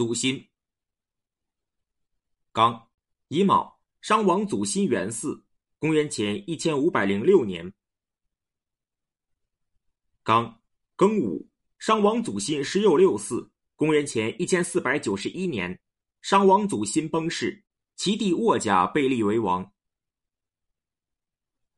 祖辛。刚，乙卯，商王祖辛元嗣，公元前一千五百零六年。刚，庚午，商王祖辛十有六嗣，公元前一千四百九十一年，商王祖辛崩逝，其弟沃甲被立为王。